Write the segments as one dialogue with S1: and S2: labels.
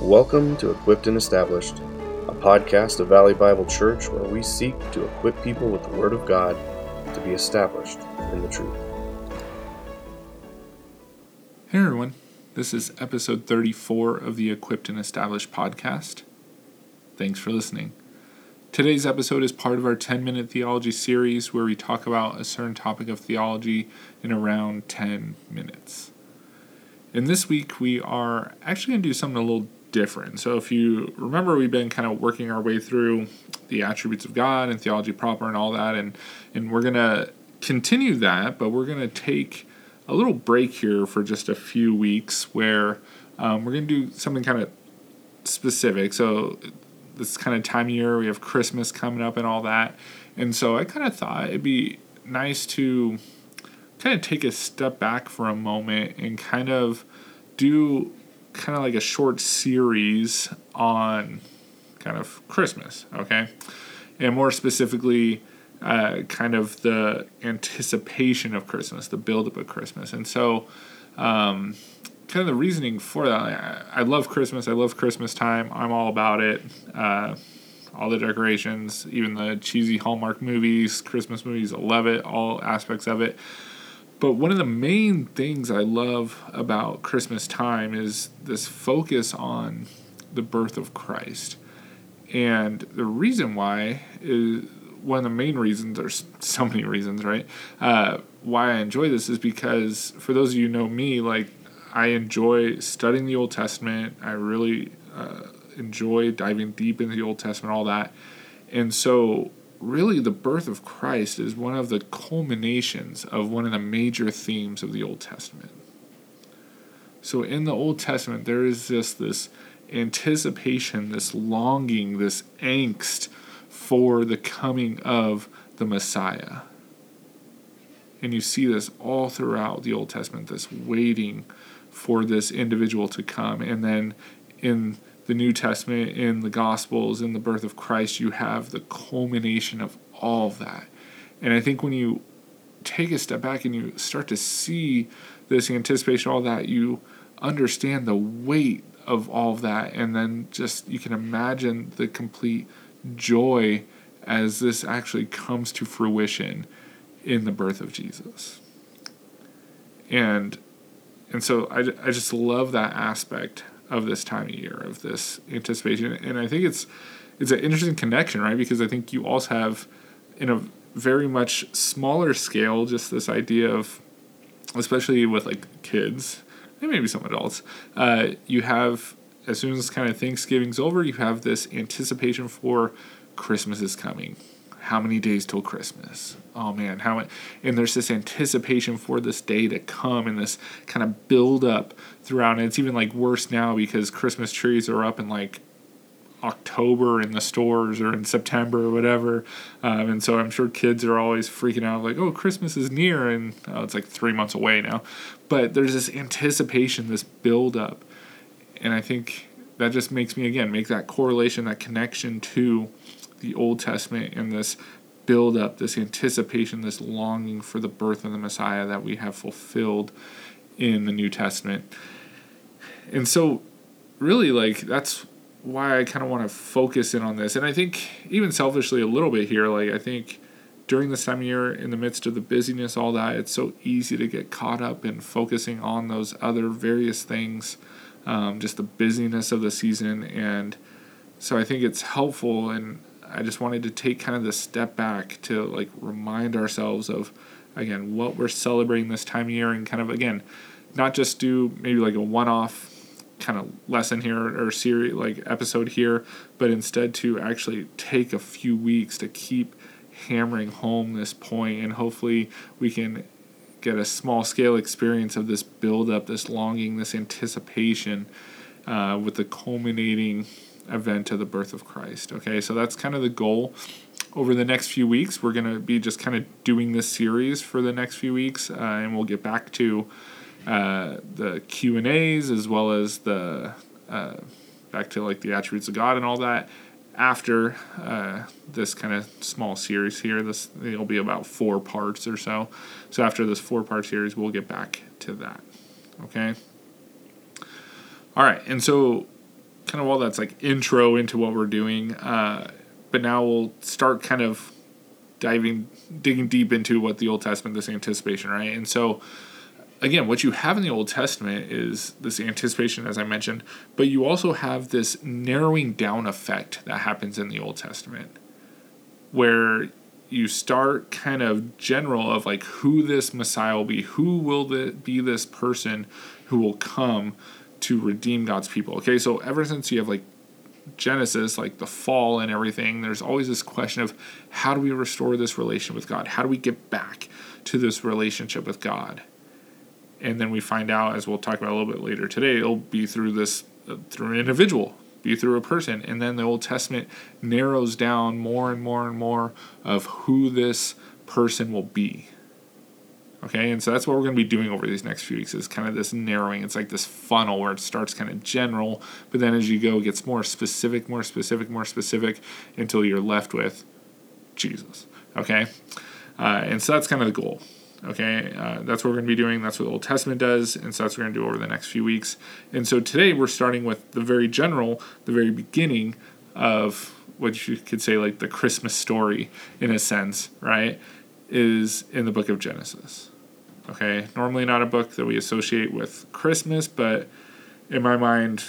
S1: Welcome to Equipped and Established, a podcast of Valley Bible Church where we seek to equip people with the Word of God to be established in the truth.
S2: Hey everyone, this is episode 34 of the Equipped and Established podcast. Thanks for listening. Today's episode is part of our 10 minute theology series where we talk about a certain topic of theology in around 10 minutes. And this week we are actually going to do something a little different. So if you remember, we've been kind of working our way through the attributes of God and theology proper and all that, and and we're gonna continue that, but we're gonna take a little break here for just a few weeks where um, we're gonna do something kind of specific. So this kind of time of year we have Christmas coming up and all that, and so I kind of thought it'd be nice to kind of take a step back for a moment and kind of do kind of like a short series on kind of Christmas, okay? And more specifically, uh, kind of the anticipation of Christmas, the buildup of Christmas. And so, um, kind of the reasoning for that, I, I, love Christmas. I love Christmas time. I'm all about it. Uh, all the decorations, even the cheesy Hallmark movies, Christmas movies, I love it, all aspects of it. But one of the main things I love about Christmas time is this focus on the birth of Christ. And the reason why is one of the main reasons, there's so many reasons, right? Uh, why I enjoy this is because for those of you who know me, like I enjoy studying the Old Testament. I really uh, enjoy diving deep into the Old Testament, all that. And so really the birth of Christ is one of the culminations of one of the major themes of the Old Testament. So in the Old Testament, there is just this anticipation, this longing, this angst for the coming of the Messiah. And you see this all throughout the Old Testament, this waiting for this individual to come. And then in the New Testament, in the Gospels, in the birth of Christ, you have the culmination of all of that. And I think when you take a step back and you start to see this anticipation, all that, you understand the weight of all of that. And then just you can imagine the complete joy as this actually comes to fruition in the birth of Jesus. And and so I, I just love that aspect of this time of year of this anticipation. And i think it's it's an interesting connection right? Because i think you also have in a very much smaller scale just this idea of especially with like kids and maybe some adults uh, you have as soon as kind of thanksgiving's over you have this anticipation for christmas is coming. How many days till Christmas? Oh man, how many? And there's this anticipation for this day to come and this kind of build up throughout. And it's even like worse now because Christmas trees are up in like October in the stores or in September or whatever. Um, and so I'm sure kids are always freaking out like, oh, Christmas is near. And oh, it's like three months away now. But there's this anticipation, this build up. And I think that just makes me, again, make that correlation, that connection to the Old Testament and this build up, this anticipation, this longing for the birth of the Messiah that we have fulfilled in the New Testament. And so, really, like, that's why I kind of want to focus in on this. And I think, even selfishly, a little bit here, like, I think during this time of year, in the midst of the busyness, all that, it's so easy to get caught up in focusing on those other various things, um, just the busyness of the season. And so I think it's helpful and I just wanted to take kind of the step back to like remind ourselves of again what we're celebrating this time of year and kind of again not just do maybe like a one-off kind of lesson here or series like episode here but instead to actually take a few weeks to keep hammering home this point and hopefully we can get a small scale experience of this build up this longing this anticipation uh, with the culminating event of the birth of Christ. Okay, so that's kind of the goal. Over the next few weeks, we're going to be just kind of doing this series for the next few weeks, uh, and we'll get back to uh, the Q and A's as well as the uh, back to like the attributes of God and all that after uh, this kind of small series here. This it'll be about four parts or so. So after this four part series, we'll get back to that. Okay. All right, and so kind of all that's like intro into what we're doing. Uh, but now we'll start kind of diving, digging deep into what the Old Testament, this anticipation, right? And so, again, what you have in the Old Testament is this anticipation, as I mentioned, but you also have this narrowing down effect that happens in the Old Testament where you start kind of general of like who this Messiah will be, who will the, be this person who will come to redeem God's people. Okay, so ever since you have like Genesis, like the fall and everything, there's always this question of how do we restore this relation with God? How do we get back to this relationship with God? And then we find out, as we'll talk about a little bit later today, it'll be through this, uh, through an individual, be through a person. And then the Old Testament narrows down more and more and more of who this person will be. Okay, and so that's what we're going to be doing over these next few weeks is kind of this narrowing. It's like this funnel where it starts kind of general, but then as you go, it gets more specific, more specific, more specific until you're left with Jesus. Okay, uh, and so that's kind of the goal. Okay, uh, that's what we're going to be doing. That's what the Old Testament does, and so that's what we're going to do over the next few weeks. And so today we're starting with the very general, the very beginning of what you could say like the Christmas story in a sense, right? Is in the book of Genesis. Okay, normally not a book that we associate with Christmas, but in my mind,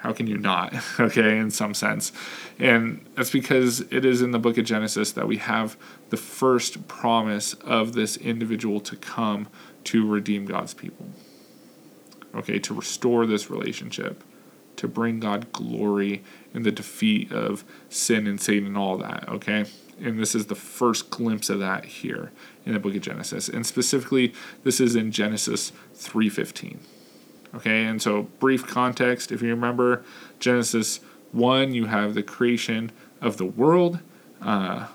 S2: how can you not? Okay, in some sense. And that's because it is in the book of Genesis that we have the first promise of this individual to come to redeem God's people. Okay, to restore this relationship, to bring God glory in the defeat of sin and Satan and all that. Okay, and this is the first glimpse of that here in the book of Genesis. And specifically, this is in Genesis 3:15. Okay, and so brief context, if you remember Genesis 1, you have the creation of the world. Uh,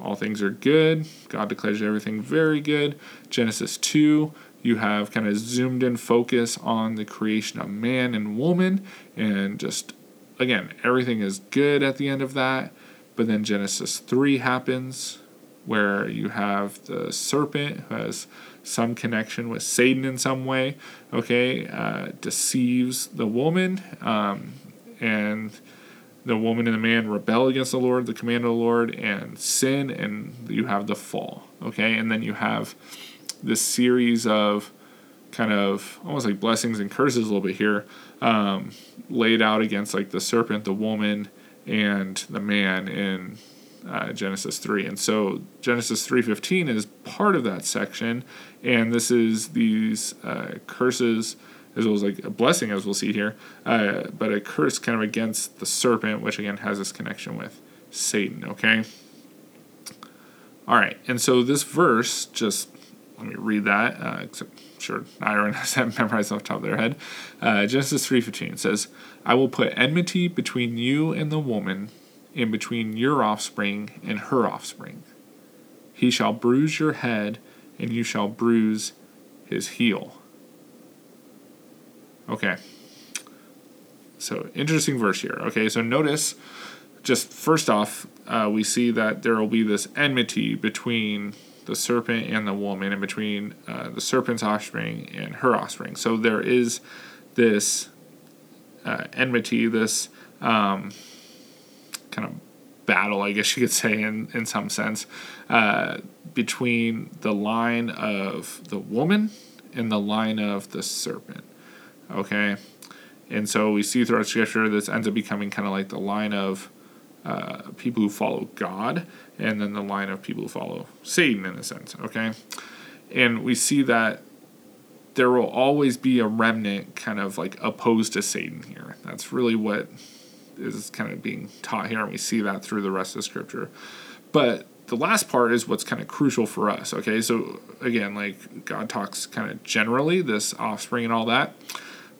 S2: all things are good. God declares everything very good. Genesis 2, you have kind of zoomed in focus on the creation of man and woman, and just again, everything is good at the end of that. But then Genesis 3 happens, where you have the serpent who has some connection with Satan in some way, okay, uh, deceives the woman, um, and the woman and the man rebel against the Lord, the command of the Lord, and sin, and you have the fall, okay, and then you have this series of kind of almost like blessings and curses a little bit here, um, laid out against like the serpent, the woman, and the man in uh, Genesis 3. And so Genesis 3:15 is part of that section, and this is these uh, curses as well as like a blessing, as we'll see here, uh, but a curse kind of against the serpent, which again has this connection with Satan. Okay. All right, and so this verse, just let me read that. Uh, sure, not everyone has that memorized off the top of their head. Uh, Genesis three fifteen says, "I will put enmity between you and the woman, in between your offspring and her offspring. He shall bruise your head, and you shall bruise his heel. Okay. So, interesting verse here. Okay, so notice just first off, uh, we see that there will be this enmity between the serpent and the woman, and between uh, the serpent's offspring and her offspring. So, there is this uh, enmity, this. Um, kind of battle, I guess you could say, in, in some sense, uh, between the line of the woman and the line of the serpent. Okay? And so we see throughout Scripture this ends up becoming kind of like the line of uh, people who follow God and then the line of people who follow Satan, in a sense. Okay? And we see that there will always be a remnant kind of like opposed to Satan here. That's really what is kind of being taught here, and we see that through the rest of Scripture. But the last part is what's kind of crucial for us. Okay, so again, like God talks kind of generally, this offspring and all that.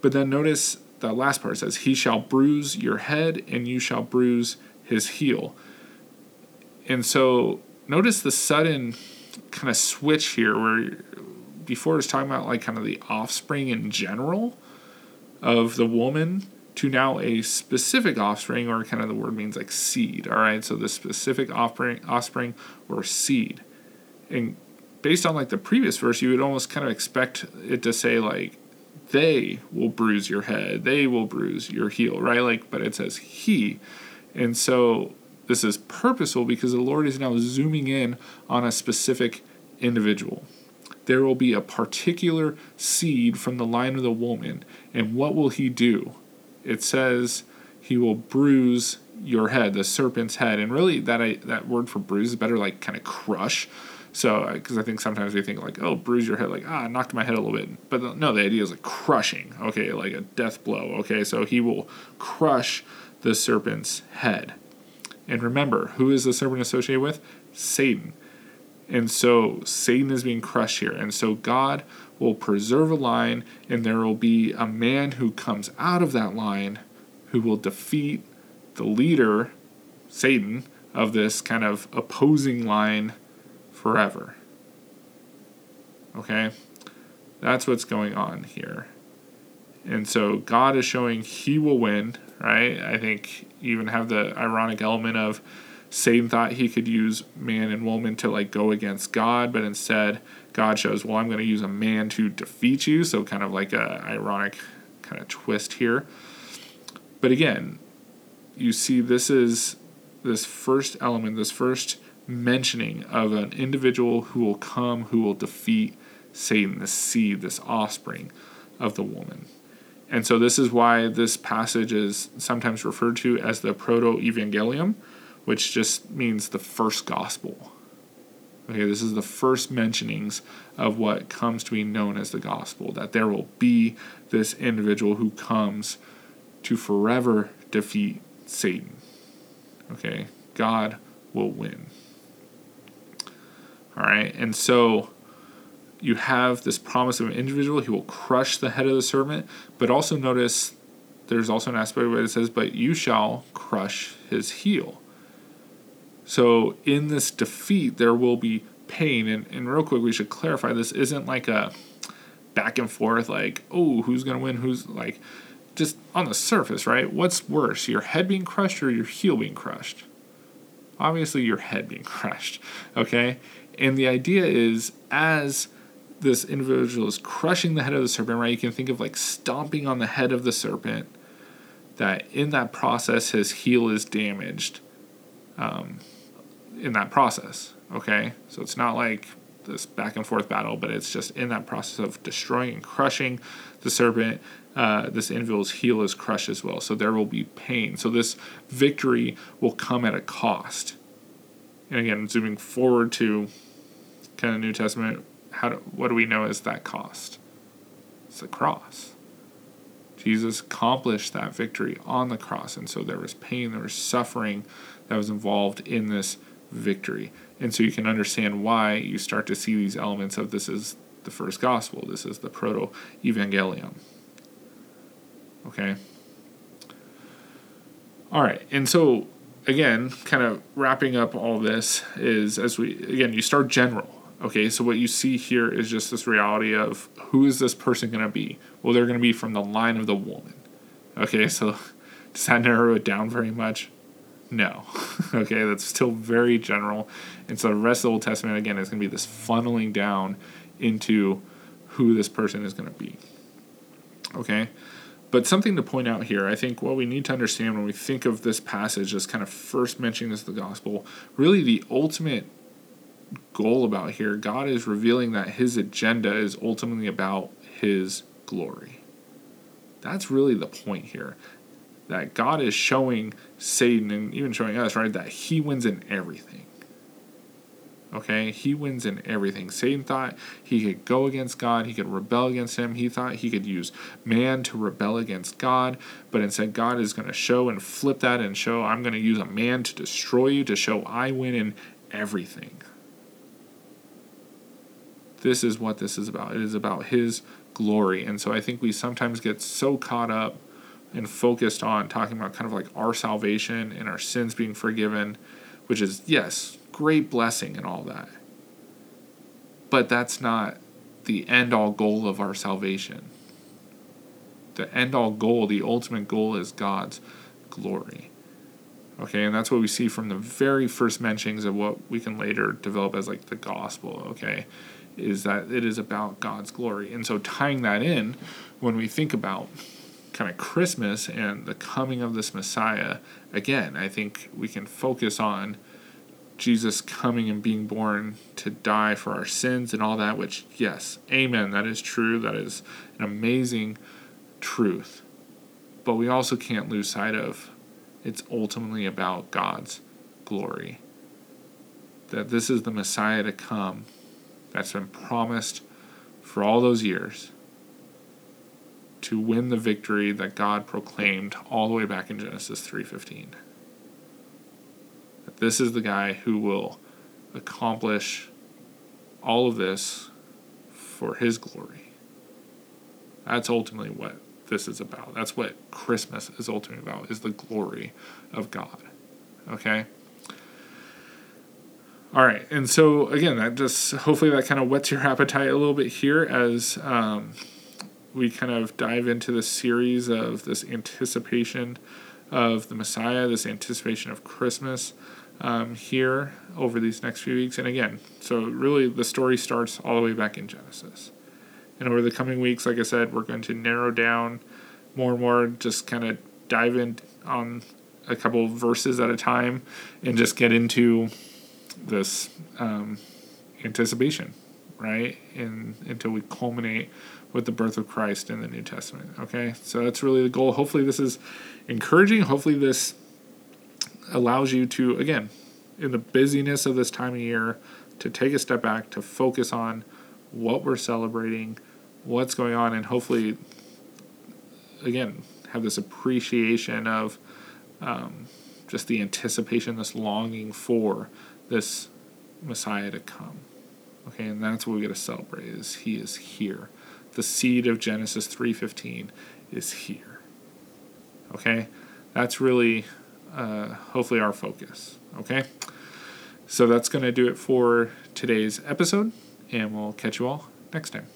S2: But then notice the last part says, He shall bruise your head, and you shall bruise his heel. And so notice the sudden kind of switch here where before it's talking about like kind of the offspring in general of the woman to now a specific offspring, or kind of the word means like seed. All right, so the specific offspring, offspring or seed, and based on like the previous verse, you would almost kind of expect it to say like they will bruise your head, they will bruise your heel, right? Like, but it says he. And so this is purposeful because the Lord is now zooming in on a specific individual. There will be a particular seed from the line of the woman. And what will he do? It says he will bruise your head, the serpent's head. And really, that, I, that word for bruise is better like kind of crush. So, because I think sometimes we think like, oh, bruise your head, like, ah, I knocked my head a little bit. But no, the idea is like crushing, okay, like a death blow, okay? So he will crush the serpent's head. And remember, who is the serpent associated with? Satan. And so Satan is being crushed here. And so God will preserve a line, and there will be a man who comes out of that line who will defeat the leader, Satan, of this kind of opposing line forever. Okay? That's what's going on here. And so God is showing he will win, right? I think even have the ironic element of Satan thought he could use man and woman to like go against God, but instead God shows, well, I'm going to use a man to defeat you. So kind of like a ironic kind of twist here. But again, you see this is this first element, this first mentioning of an individual who will come, who will defeat Satan, the seed, this offspring of the woman. And so this is why this passage is sometimes referred to as the proto evangelium, which just means the first gospel. Okay, this is the first mentionings of what comes to be known as the gospel, that there will be this individual who comes to forever defeat Satan. Okay, God will win. All right, and so you have this promise of an individual. He will crush the head of the serpent, but also notice there's also an aspect where it says, But you shall crush his heel. So in this defeat, there will be pain. And, and real quick, we should clarify this isn't like a back and forth, like, oh, who's going to win? Who's like, just on the surface, right? What's worse, your head being crushed or your heel being crushed? Obviously, your head being crushed, okay? And the idea is as this individual is crushing the head of the serpent, right? You can think of like stomping on the head of the serpent, that in that process, his heel is damaged um, in that process, okay? So it's not like this back and forth battle, but it's just in that process of destroying and crushing the serpent, uh, this individual's heel is crushed as well. So there will be pain. So this victory will come at a cost. And again, zooming forward to kind of New Testament, how do, what do we know is that cost? It's the cross. Jesus accomplished that victory on the cross, and so there was pain, there was suffering that was involved in this victory. And so you can understand why you start to see these elements of this is the first gospel, this is the proto evangelium. Okay? All right, and so again, kind of wrapping up all this is as we again, you start general. Okay, so what you see here is just this reality of who is this person going to be? Well, they're going to be from the line of the woman. Okay, so does that narrow it down very much? No. okay, that's still very general. And so the rest of the Old Testament, again, is going to be this funneling down into who this person is going to be. Okay? But something to point out here, I think what we need to understand when we think of this passage as kind of first mentioning as the gospel, really the ultimate goal about here, God is revealing that his agenda is ultimately about his glory. That's really the point here. That God is showing Satan and even showing us, right, that he wins in everything. Okay, he wins in everything. Satan thought he could go against God, he could rebel against him. He thought he could use man to rebel against God, but instead, God is going to show and flip that and show I'm going to use a man to destroy you, to show I win in everything. This is what this is about. It is about his glory. And so I think we sometimes get so caught up and focused on talking about kind of like our salvation and our sins being forgiven, which is, yes, great blessing and all that. But that's not the end all goal of our salvation. The end all goal, the ultimate goal is God's glory. Okay, and that's what we see from the very first mentions of what we can later develop as like the gospel, okay, is that it is about God's glory. And so tying that in when we think about kind of Christmas and the coming of this Messiah, again, I think we can focus on Jesus coming and being born to die for our sins and all that, which, yes, amen, that is true. That is an amazing truth. But we also can't lose sight of it's ultimately about God's glory. That this is the Messiah to come that's been promised for all those years to win the victory that God proclaimed all the way back in Genesis 3:15. That this is the guy who will accomplish all of this for his glory. That's ultimately what this is about. That's what Christmas is ultimately about is the glory of God. Okay? All right, and so again, that just hopefully that kind of whets your appetite a little bit here as um, we kind of dive into this series of this anticipation of the Messiah, this anticipation of Christmas um, here over these next few weeks. And again, so really the story starts all the way back in Genesis. And over the coming weeks, like I said, we're going to narrow down more and more, just kind of dive in on a couple verses at a time and just get into this um, anticipation, right? And until we culminate with the birth of Christ in the New Testament. Okay, so that's really the goal. Hopefully, this is encouraging. Hopefully, this allows you to, again, in the busyness of this time of year, to take a step back, to focus on what we're celebrating, what's going on, and hopefully, again, have this appreciation of um, just the anticipation, this longing for this Messiah to come. Okay, and that's what we get to celebrate is he is here the seed of Genesis 3:15 is here. Okay? That's really uh, hopefully our focus. Okay? So that's going to do it for today's episode, and we'll catch you all next time.